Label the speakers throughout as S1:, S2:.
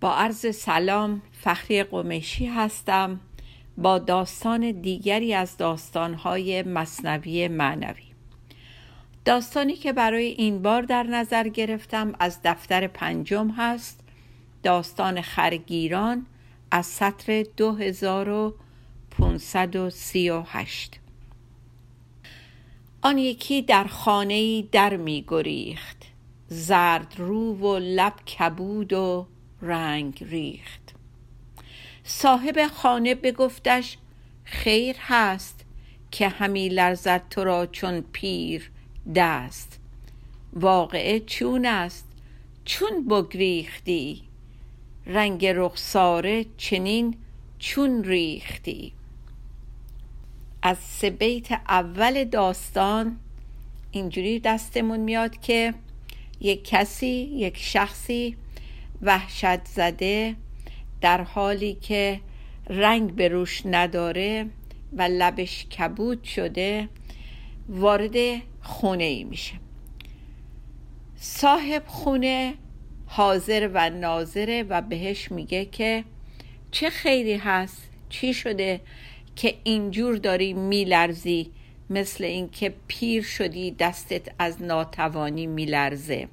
S1: با عرض سلام فخری قمیشی هستم. با داستان دیگری از داستانهای مصنوی معنوی. داستانی که برای این بار در نظر گرفتم از دفتر پنجم هست. داستان خرگیران از سطر 2538 آن یکی در خانه در می گریخت زرد رو و لب کبود و رنگ ریخت. صاحب خانه بگفتش خیر هست که همی لرزد تو را چون پیر دست. واقعه چون است چون بگریختی. رنگ رخساره چنین چون ریختی. از سه بیت اول داستان اینجوری دستمون میاد که یک کسی یک شخصی وحشت زده در حالی که رنگ به روش نداره و لبش کبود شده وارد خونه ای میشه. صاحب خونه حاضر و ناظره و بهش میگه که چه خیری هست؟ چی شده که اینجور داری میلرزی مثل اینکه پیر شدی دستت از ناتوانی میلرزه؟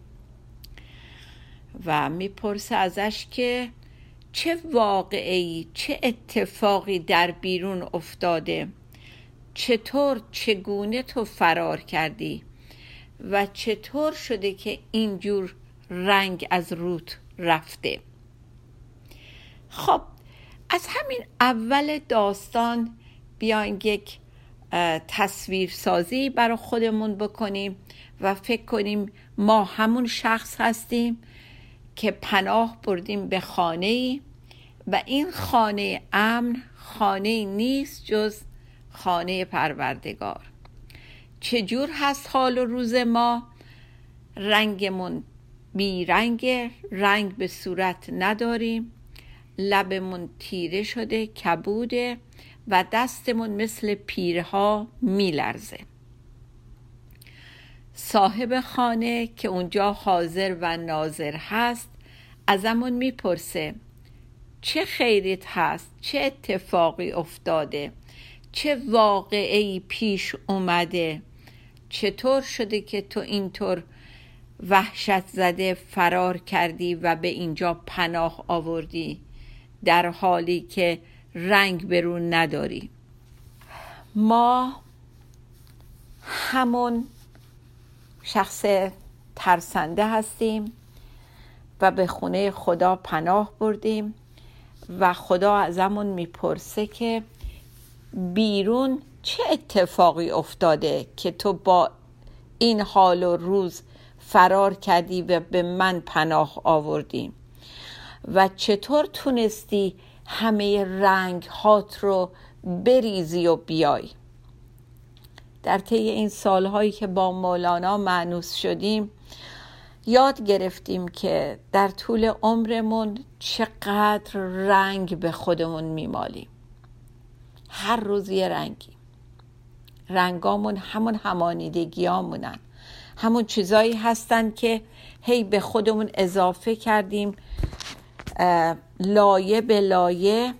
S1: و می‌پرسه ازش که چه واقعی چه اتفاقی در بیرون افتاده؟ چطور چگونه تو فرار کردی؟ و چطور شده که اینجور رنگ از روت رفته؟ خب از همین اول داستان بیاین یک تصویر سازی برای خودمون بکنیم و فکر کنیم ما همون شخص هستیم که پناه بردیم به خانه و این خانه امن خانه نیست جز خانه پروردگار. چجور هست حال و روز ما؟ رنگمون بیرنگ رنگ به صورت نداریم. لبمون تیره شده کبوده و دستمون مثل پیرها میلرزه. صاحب خانه که اونجا حاضر و ناظر هست ازمون می‌پرسه چه خیریت هست؟ چه اتفاقی افتاده؟ چه واقعی پیش اومده؟ چطور شده که تو اینطور وحشت زده فرار کردی و به اینجا پناه آوردی در حالی که رنگ برون نداری؟ ما همون شخص ترسنده هستیم و به خونه خدا پناه بردیم و خدا ازمون می‌پرسه که بیرون چه اتفاقی افتاده که تو با این حال و روز فرار کردی و به من پناه آوردی و چطور تونستی همه رنگ هات رو بریزی و بیای؟ در طی این سالهایی که با مولانا معنوس شدیم یاد گرفتیم که در طول عمرمون چقدر رنگ به خودمون میمالیم. هر روز یه رنگی. رنگامون همون همانیدگیامونن. همون چیزایی هستن که هی به خودمون اضافه کردیم لایه به لایه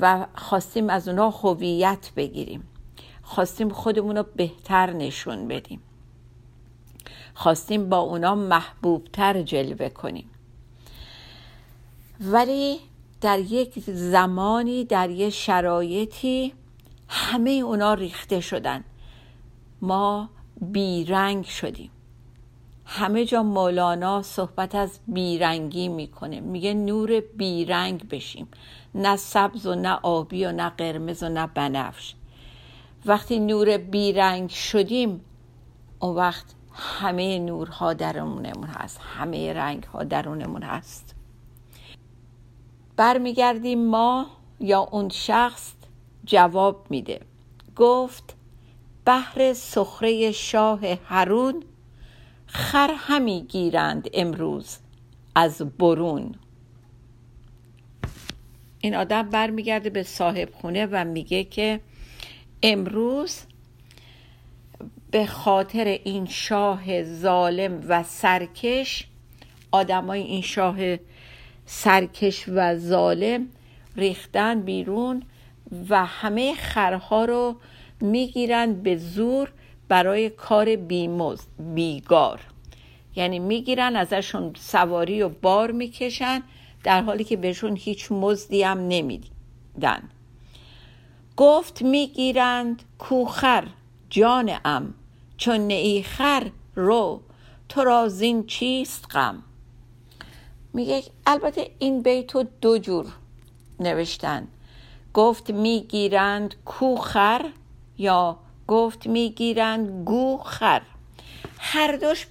S1: و خواستیم از اونا هویت بگیریم. خواستیم خودمون رو بهتر نشون بدیم. خواستیم با اونا محبوبتر جلوه کنیم. ولی در یک زمانی در یک شرایطی همه اونا ریخته شدن. ما بیرنگ شدیم. همه جا مولانا صحبت از بیرنگی می‌کنه. میگه نور بیرنگ بشیم. نه سبز و نه آبی و نه قرمز و نه بنفش. وقتی نور بیرنگ شدیم اون وقت همه نورها درونمون هست. همه رنگ ها درونمون هست. برمیگردیم ما یا اون شخص جواب میده. گفت بهر سخره شاه هرون خر همی گیرند امروز از برون. این آدم برمیگرده به صاحب خونه و میگه که امروز به خاطر این شاه ظالم و سرکش آدمای این شاه سرکش و ظالم ریختن بیرون و همه خرها رو می‌گیرن به زور برای کار بیمز بیگار. یعنی می‌گیرن ازشون سواری و بار می‌کشن در حالی که بهشون هیچ مزدی هم نمیدن. گفت می‌گیرند کوخر جان ام چون نئی خر رو تو را زین چیست غم؟ میگه البته این بیتو دو جور نوشتن گفت می‌گیرند کوخر یا گفت می‌گیرند گوخر. هر دوش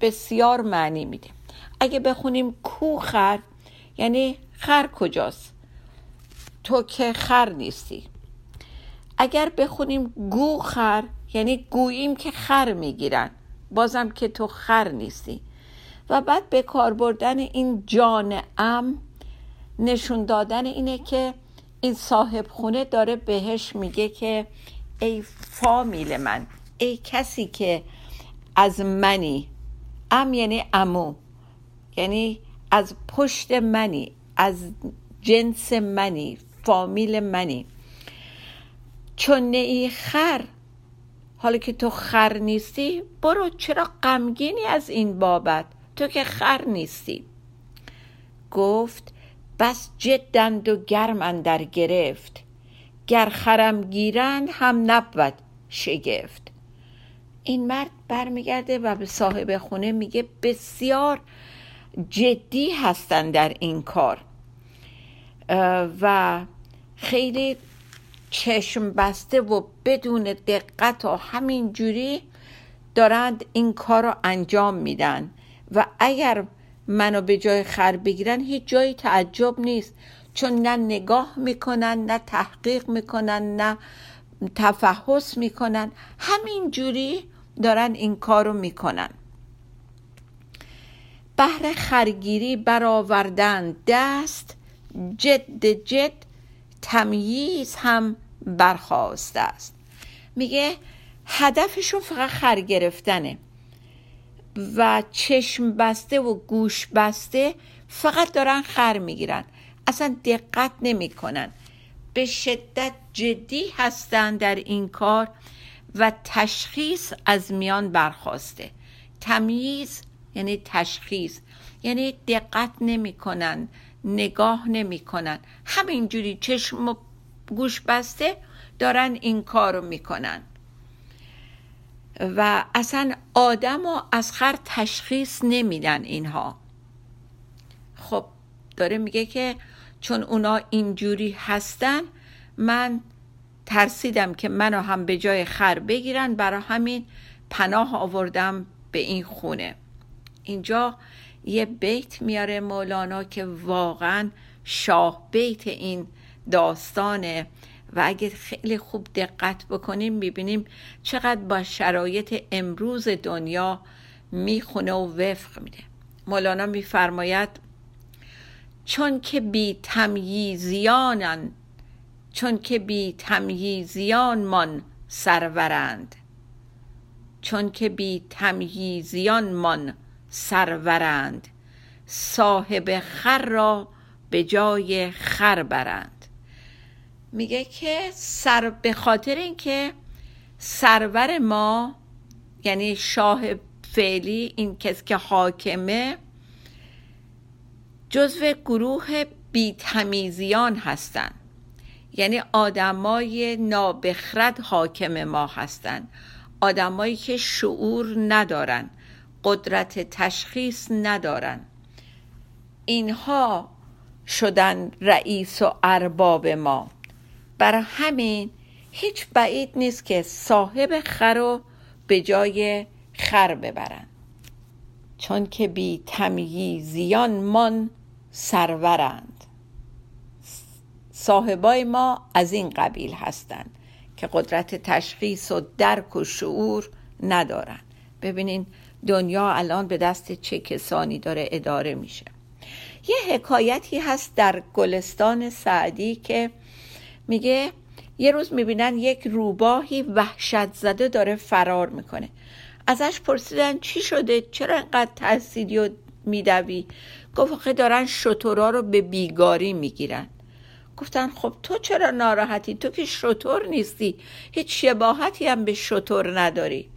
S1: بسیار معنی میده. اگه بخونیم کوخر یعنی خر کجاست؟ تو که خر نیستی. اگر بخونیم گو خر یعنی گوییم که خر می‌گیرن. بازم که تو خر نیستی. و بعد به کار بردن این جان ام نشون دادن اینه که این صاحب خونه داره بهش میگه که ای فامیل من ای کسی که از منی. ام یعنی امو. یعنی از پشت منی از جنس منی فامیل منی. چون ای خر. حالا که تو خر نیستی برو چرا غمگینی از این بابت؟ تو که خر نیستی. گفت بس جدند و گرم در گرفت. گر خرم گیرند هم نبود شگفت. این مرد برمیگرده و به صاحب خونه میگه بسیار جدی هستن در این کار. و خیلی چشم بسته و بدون دقت و همین جوری دارند این کار رو انجام میدن. و اگر منو به جای خر بگیرن هیچ جایی تعجب نیست. چون نه نگاه می‌کنن نه تحقیق می‌کنن نه تفحص می‌کنن. همین جوری دارن این کار رو می‌کنن. بهر خرگیری برآوردن. دست جد جد تمییز هم برخواسته است. میگه هدفشون فقط خر گرفتنه و چشم بسته و گوش بسته فقط دارن خر می‌گیرن. اصلا دقت نمی‌کنن. به شدت جدی هستن در این کار و تشخیص از میان برخواسته. تمییز یعنی تشخیص یعنی دقت نمی‌کنن. نگاه نمی‌کنن همینجوری چشم و گوش بسته دارن این کار رو می‌کنن و اصلا آدم و از خر تشخیص نمیدن اینها. خب داره میگه که چون اونا اینجوری هستن من ترسیدم که منو هم به جای خر بگیرن برای همین پناه آوردم به این خونه. اینجا یه بیت میاره مولانا که واقعا شاه بیت این داستانه. و اگه خیلی خوب دقت بکنیم می‌بینیم چقدر با شرایط امروز دنیا می‌خونه و وفق میده. مولانا میفرماید چون که بی تمییزیانن چون که بی تمییزیان من سرورند. چون که بی تمییزیان من سرورند. صاحب خر را به جای خر برند. میگه که سر به خاطر اینکه سرور ما یعنی شاه فعلی این کس که حاکمه جزو گروه بیتمیزیان هستند یعنی آدمای نابخرد حاکم ما هستند آدمایی که شعور ندارن. قدرت تشخیص ندارن. اینها شدن رئیس و ارباب ما. برای همین هیچ بعید نیست که صاحب خر رو به جای خر ببرن. چون که بی تمییزیان من سرورند. صاحبای ما از این قبیل هستند که قدرت تشخیص و درک و شعور ندارن. ببینین دنیا الان به دست چه کسانی داره اداره میشه. یه حکایتی هست در گلستان سعدی که میگه یه روز می‌بینن یک روباهی وحشت زده داره فرار می‌کنه. ازش پرسیدن چی شده؟ چرا انقدر تحصیلی و میدوی؟ گفت آخه دارن شطورا رو به بیگاری می‌گیرن. گفتن خب تو چرا ناراحتی؟ تو که شطور نیستی. هیچ شباهتی هم به شطور نداری.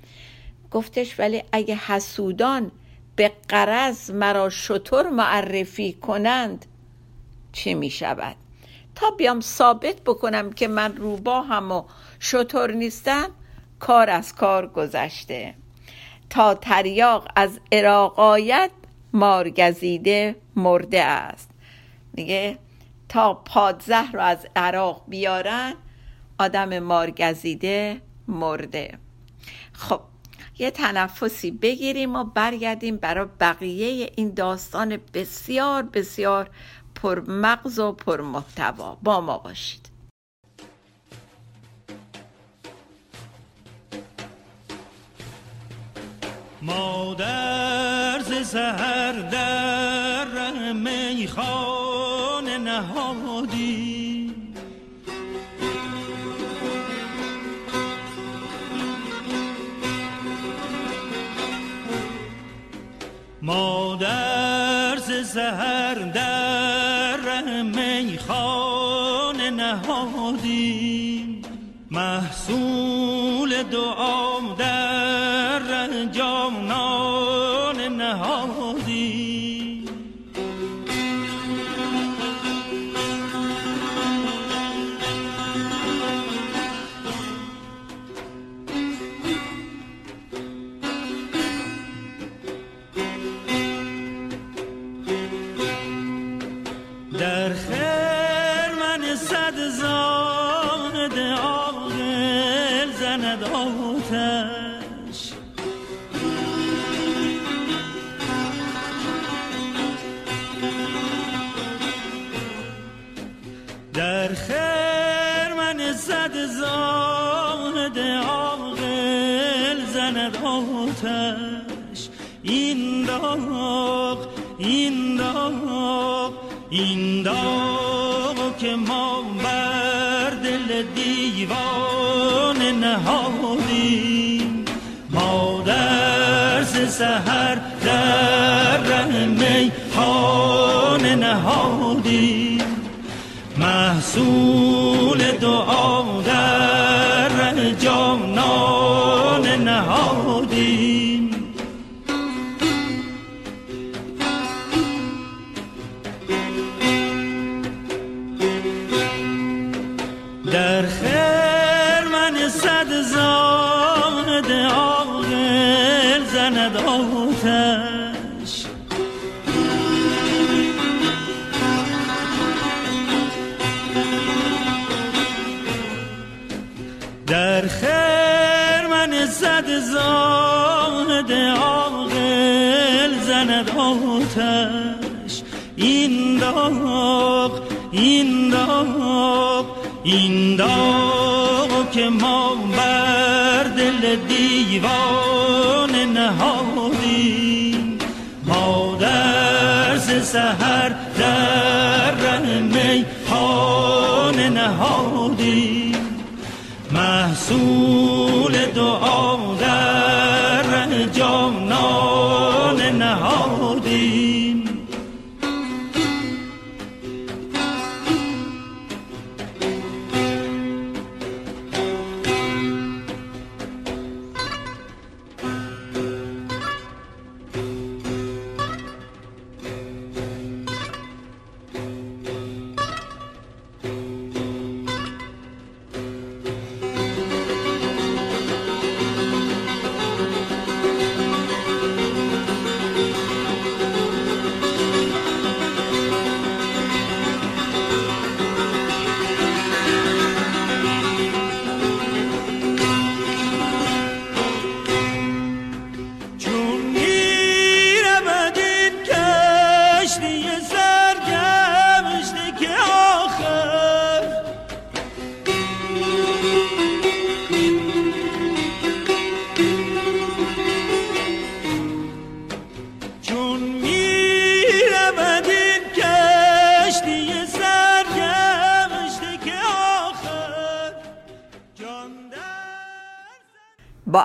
S1: گفتش ولی اگه حسودان به قرض مرا شطور معرفی کنند چه می شود؟ تا بیام ثابت بکنم که من روبا هم و شطور نیستم کار از کار گذشته. تا تریاق از عراقایت مارگزیده مرده است. دیگه تا پادزه رو از عراق بیارن آدم مارگزیده مرده. خب یه تنفسی بگیریم و برگردیم برای بقیه این داستان بسیار بسیار پرمغز و پرمحتوا. با ما باشید.
S2: مادر ز سهر در میخانه نهادی. مادر ز سهر در میخانه نهادی محصول دعا در ره خانه نهادیم محصول دعا دیوان نهادیم ما در سهر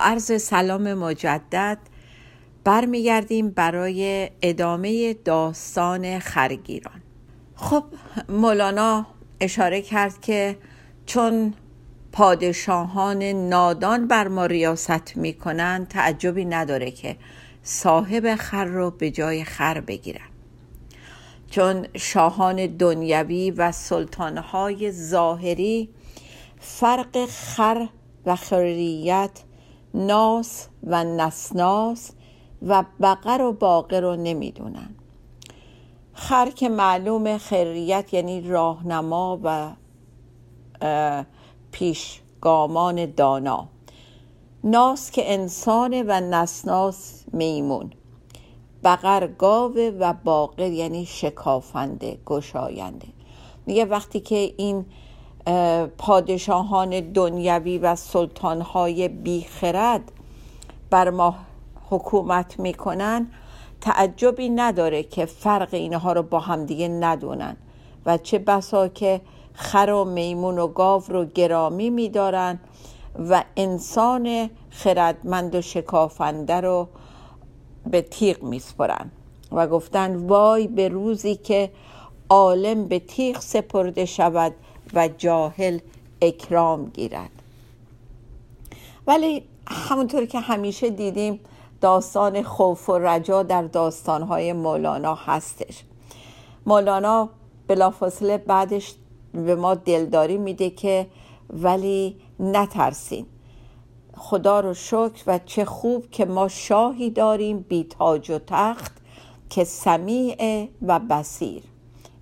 S1: عرض سلام مجدد برمیگردیم برای ادامه داستان خرگیران خب مولانا اشاره کرد که چون پادشاهان نادان بر ما ریاست می‌کنن تعجبی نداره که صاحب خر رو به جای خر بگیرن. چون شاهان دنیوی و سلطانهای ظاهری فرق خر و خریت ناس و نسناس و بقر و باقر رو نمی‌دونن. خر که معلوم خریت یعنی راهنما و پیشگامان دانا. ناس که انسان و نسناس میمون. بقر گاوه و باقر یعنی شکافنده گشاینده. میگه وقتی که این پادشاهان دنیوی و سلطانهای بیخرد بر ما حکومت می‌کنن تعجبی نداره که فرق اینها رو با همدیگه ندونن. و چه بسا که خر و میمون و گاو رو گرامی میدارن و انسان خردمند و شکافنده رو به تیغ میسپرن. و گفتن وای به روزی که عالم به تیغ سپرده شود و جاهل اکرام گیرد. ولی همونطور که همیشه دیدیم داستان خوف و رجا در داستانهای مولانا هستش. مولانا بلافاصله بعدش به ما دلداری میده که ولی نترسین. خدا رو شکر و چه خوب که ما شاهی داریم بی تاج و تخت که سمیع و بسیر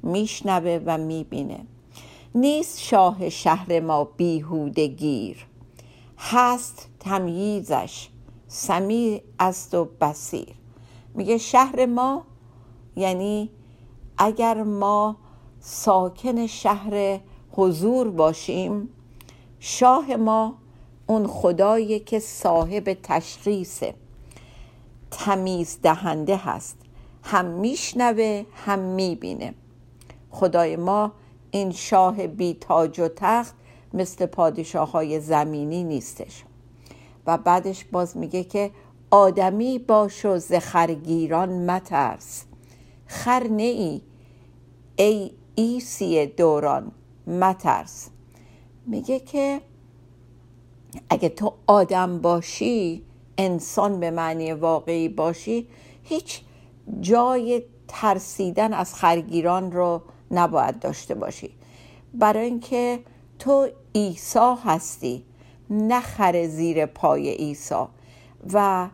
S1: میشنوه و می‌بینه. نیست شاه شهر ما بیهوده گیر. هست تمییزش سمیع است و بسیر میگه شهر ما یعنی اگر ما ساکن شهر حضور باشیم شاه ما اون خدایی که صاحب تشخیص تمیز دهنده هست. هم میشنوه هم می‌بینه. خدای ما این شاه بی تاج و تخت مثل پادشاه های زمینی نیستش. و بعدش باز میگه که آدمی باش و زخرگیران مترس. خر ای ای ایسی دوران مترس. میگه که اگه تو آدم باشی انسان به معنی واقعی باشی هیچ جای ترسیدن از خرگیران رو نباید داشته باشی. برای اینکه تو عیسی هستی نخر زیر پای عیسی. و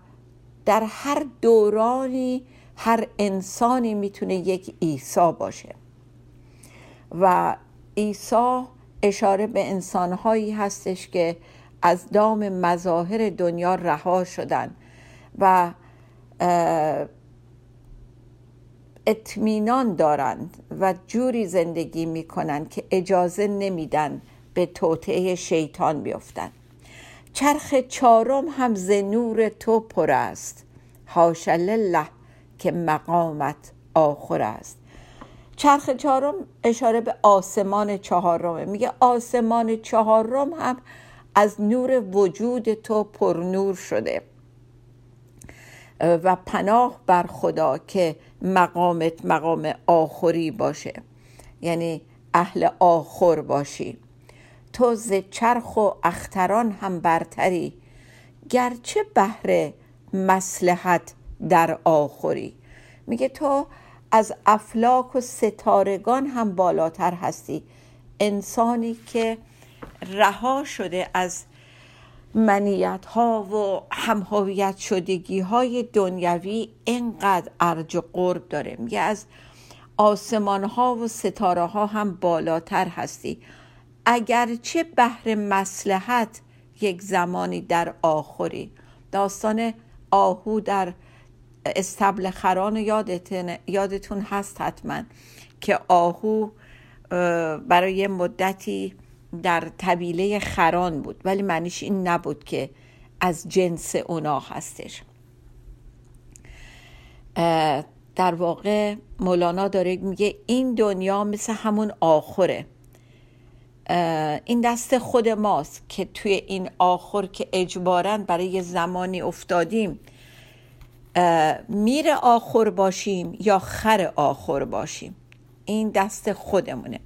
S1: در هر دورانی هر انسانی می‌تونه یک عیسی باشه. و عیسی اشاره به انسانهایی هستش که از دام مظاهر دنیا رها شدن و اطمینان دارند و جوری زندگی می‌کنند که اجازه نمیدن به توطعه شیطان بیفتند. چرخ چارم هم ز نور تو پر است. حاش لله که مقامت آخر است. چرخ چهارم اشاره به آسمان چهارمه. میگه آسمان چهارم هم از نور وجود تو پر نور شده. و پناه بر خدا که مقامت مقام آخری باشه. یعنی اهل آخر باشی. تو ز چرخ و اختران هم برتری. گرچه بهر مسلحت در آخری. میگه تو از افلاک و ستارگان هم بالاتر هستی. انسانی که رها شده از منیت ها و همهویت شدگی های دنیوی اینقدر ارج و قرب داره. میگه از آسمان ها و ستاره ها هم بالاتر هستی. اگرچه بهر مسلحت یک زمانی در آخری داستان آهو در استبل خران یادتون, یادتون هست حتما که آهو برای مدتی در طبیله خران بود ولی معنیش این نبود که از جنس اونا هستش. در واقع مولانا داره میگه این دنیا مثل همون آخره این دست خود ماست که توی این آخر که اجبارا برای زمانی افتادیم میر آخر باشیم یا خر آخر باشیم. این دست خودمونه.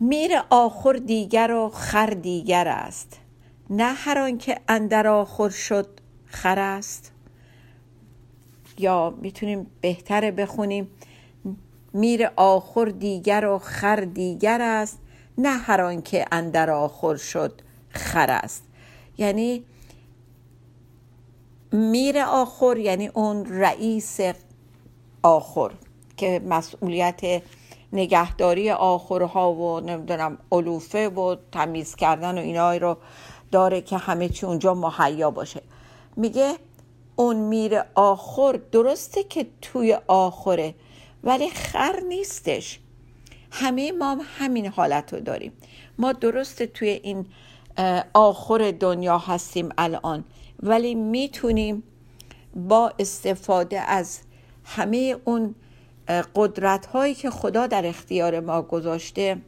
S1: میر آخر دیگر و خر دیگر است. نه هر آنکه اندر آخر شد خر است. یا می‌تونیم بهتره بخونیم. میر آخر دیگر و خر دیگر است. نه هر آنکه اندر آخر شد خر است. یعنی میر آخر یعنی اون رئیس آخر که مسئولیت نگهداری آخرها و نمی‌دونم علوفه و تمیز کردن و اینا رو داره که همه چی اونجا مهیا باشه. میگه اون میر آخر درسته که توی آخره ولی خر نیستش. همه ما هم همین حالت رو داریم. ما درسته توی این آخر دنیا هستیم الان ولی می‌تونیم با استفاده از همه اون قدرت هایی که خدا در اختیار ما گذاشته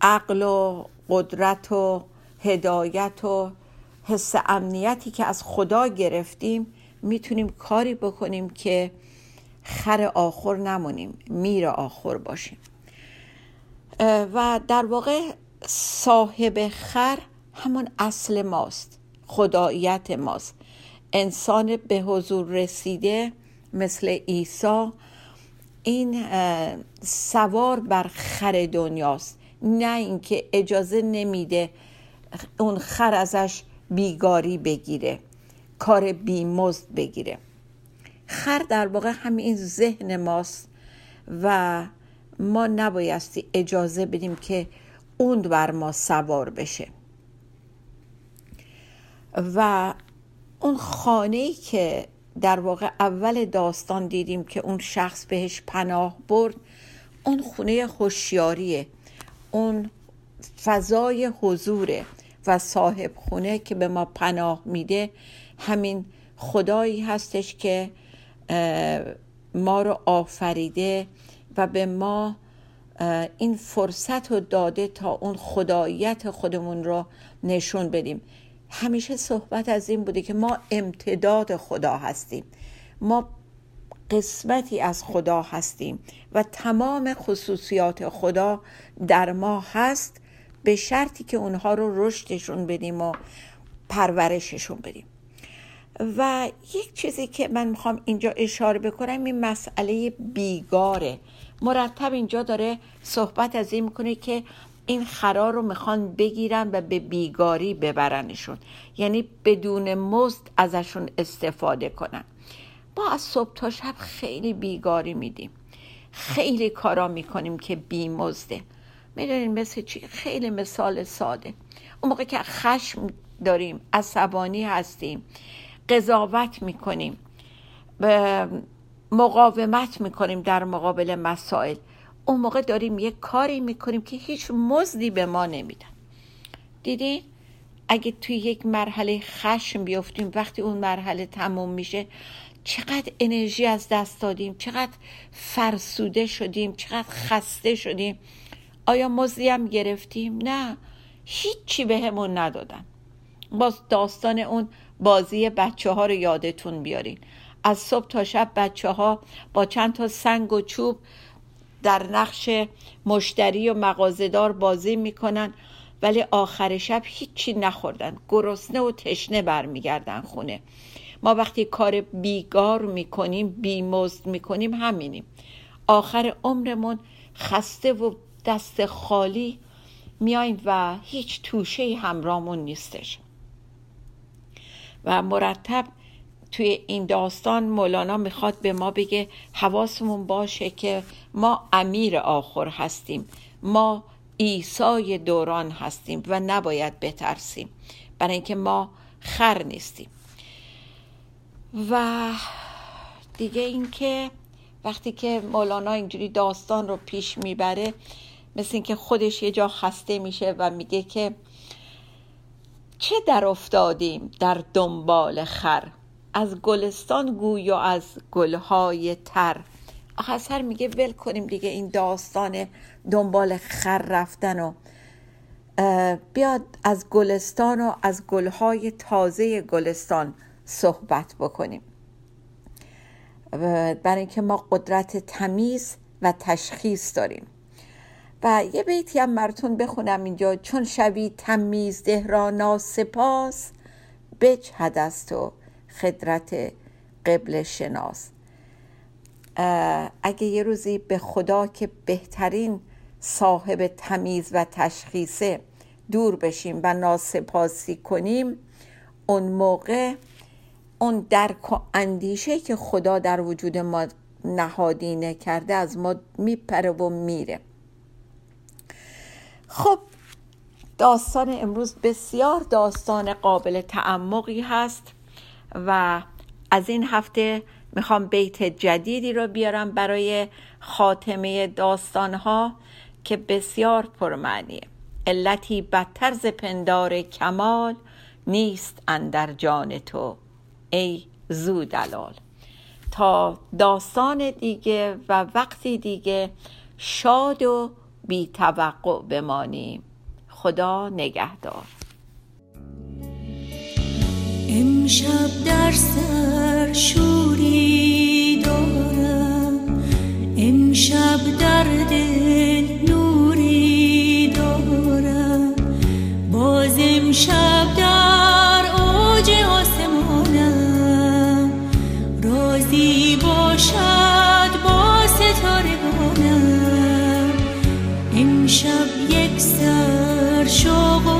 S1: عقل و قدرت و هدایت و حس امنیتی که از خدا گرفتیم می‌تونیم کاری بکنیم که خر آخر نمونیم میر آخر باشیم. و در واقع صاحب خر همون اصل ماست خداییت ماست. انسان به حضور رسیده مثل عیسی این سوار بر خر دنیاست. نه اینکه اجازه نمیده اون خر ازش بیگاری بگیره کار بیمزد بگیره. خر در واقع همین ذهن ماست و ما نبایستی اجازه بدیم که اون بر ما سوار بشه. و اون خانه که در واقع اول داستان دیدیم که اون شخص بهش پناه برد. اون خونه خوشیاریه اون فضای حضوره و صاحب خونه که به ما پناه میده. همین خدایی هستش که ما رو آفریده و به ما این فرصت رو داده تا اون خداییت خودمون رو نشون بدیم. همیشه صحبت از این بوده که ما امتداد خدا هستیم. ما قسمتی از خدا هستیم و تمام خصوصیات خدا در ما هست. به شرطی که اونها رو رشدشون بدیم و پرورششون بدیم. و یک چیزی که من می‌خوام اینجا اشاره بکنم این مسئله بیگاره. مرتب اینجا داره صحبت از این می‌کنه که این خرا رو می‌خوان بگیرن و به بیگاری ببرنشون. یعنی بدون مزد ازشون استفاده کنن. ما از صبح تا شب خیلی بیگاری میدیم. خیلی کارا می‌کنیم که بی مزده. می‌دونین مثل چی؟ خیلی مثال ساده. اون موقع که خشم داریم عصبانی هستیم قضاوت می‌کنیم مقاومت می‌کنیم در مقابل مسائل. اون موقع داریم یه کاری می‌کنیم که هیچ مزدی به ما نمیدن. دیدین اگه توی یک مرحله خشم بیفتیم وقتی اون مرحله تموم میشه چقدر انرژی از دست دادیم چقدر فرسوده شدیم چقدر خسته شدیم. آیا مزدی هم گرفتیم؟ نه. هیچی به همون ندادن. باز داستان اون بازی بچه ها رو یادتون بیارین. از صبح تا شب بچه ها با چند تا سنگ و چوب در نقش مشتری و مغازدار بازی می‌کنن ولی آخر شب هیچی نخوردن. گرسنه و تشنه برمیگردن خونه. ما وقتی کار بیگار می‌کنیم بیمزد می‌کنیم همینیم. آخر عمرمون خسته و دست خالی میاییم و هیچ توشه همرامون نیستش. و مرتب توی این داستان مولانا می‌خواد به ما بگه حواسمون باشه که ما امیر آخر هستیم. ما ایسای دوران هستیم و نباید بترسیم. برای اینکه ما خر نیستیم. و دیگه اینکه وقتی که مولانا اینجوری داستان رو پیش می‌بره مثل اینکه خودش یه جا خسته میشه و میگه که چه در افتادیم در دنبال خر؟ از گلستان گوی و از گلهای تر؟ سر میگه ول کنیم دیگه این داستان دنبال خر رفتن و بیاد از گلستان و از گلهای تازه گلستان صحبت بکنیم. برای اینکه ما قدرت تمیز و تشخیص داریم. و یه بیتی هم مرتون بخونم اینجا. چون شوی تمیز ده را ناسپاس بجهد از تو. خدرت قبل شناس. اگه یه روزی به خدا که بهترین صاحب تمیز و تشخیصه دور بشیم و ناسپاسی کنیم اون موقع اون درک و اندیشه که خدا در وجود ما نهادینه کرده از ما میپره و میره. خب داستان امروز بسیار داستان قابل تعمقی هست. و از این هفته می‌خوام بیت جدیدی رو بیارم برای خاتمه داستانها که بسیار پرمعنیه. علتی بدتر ز پندار کمال نیست اندر جان تو ای زو دلال تا داستان دیگه و وقتی دیگه شاد و بی توقع بمانیم. خدا نگهدار.
S3: امشب در سر شوری دارم. امشب در دل نوری دارم. باز امشب در اوج آسمانم. رازی باشد با ستاره بانم. امشب یک سر شوق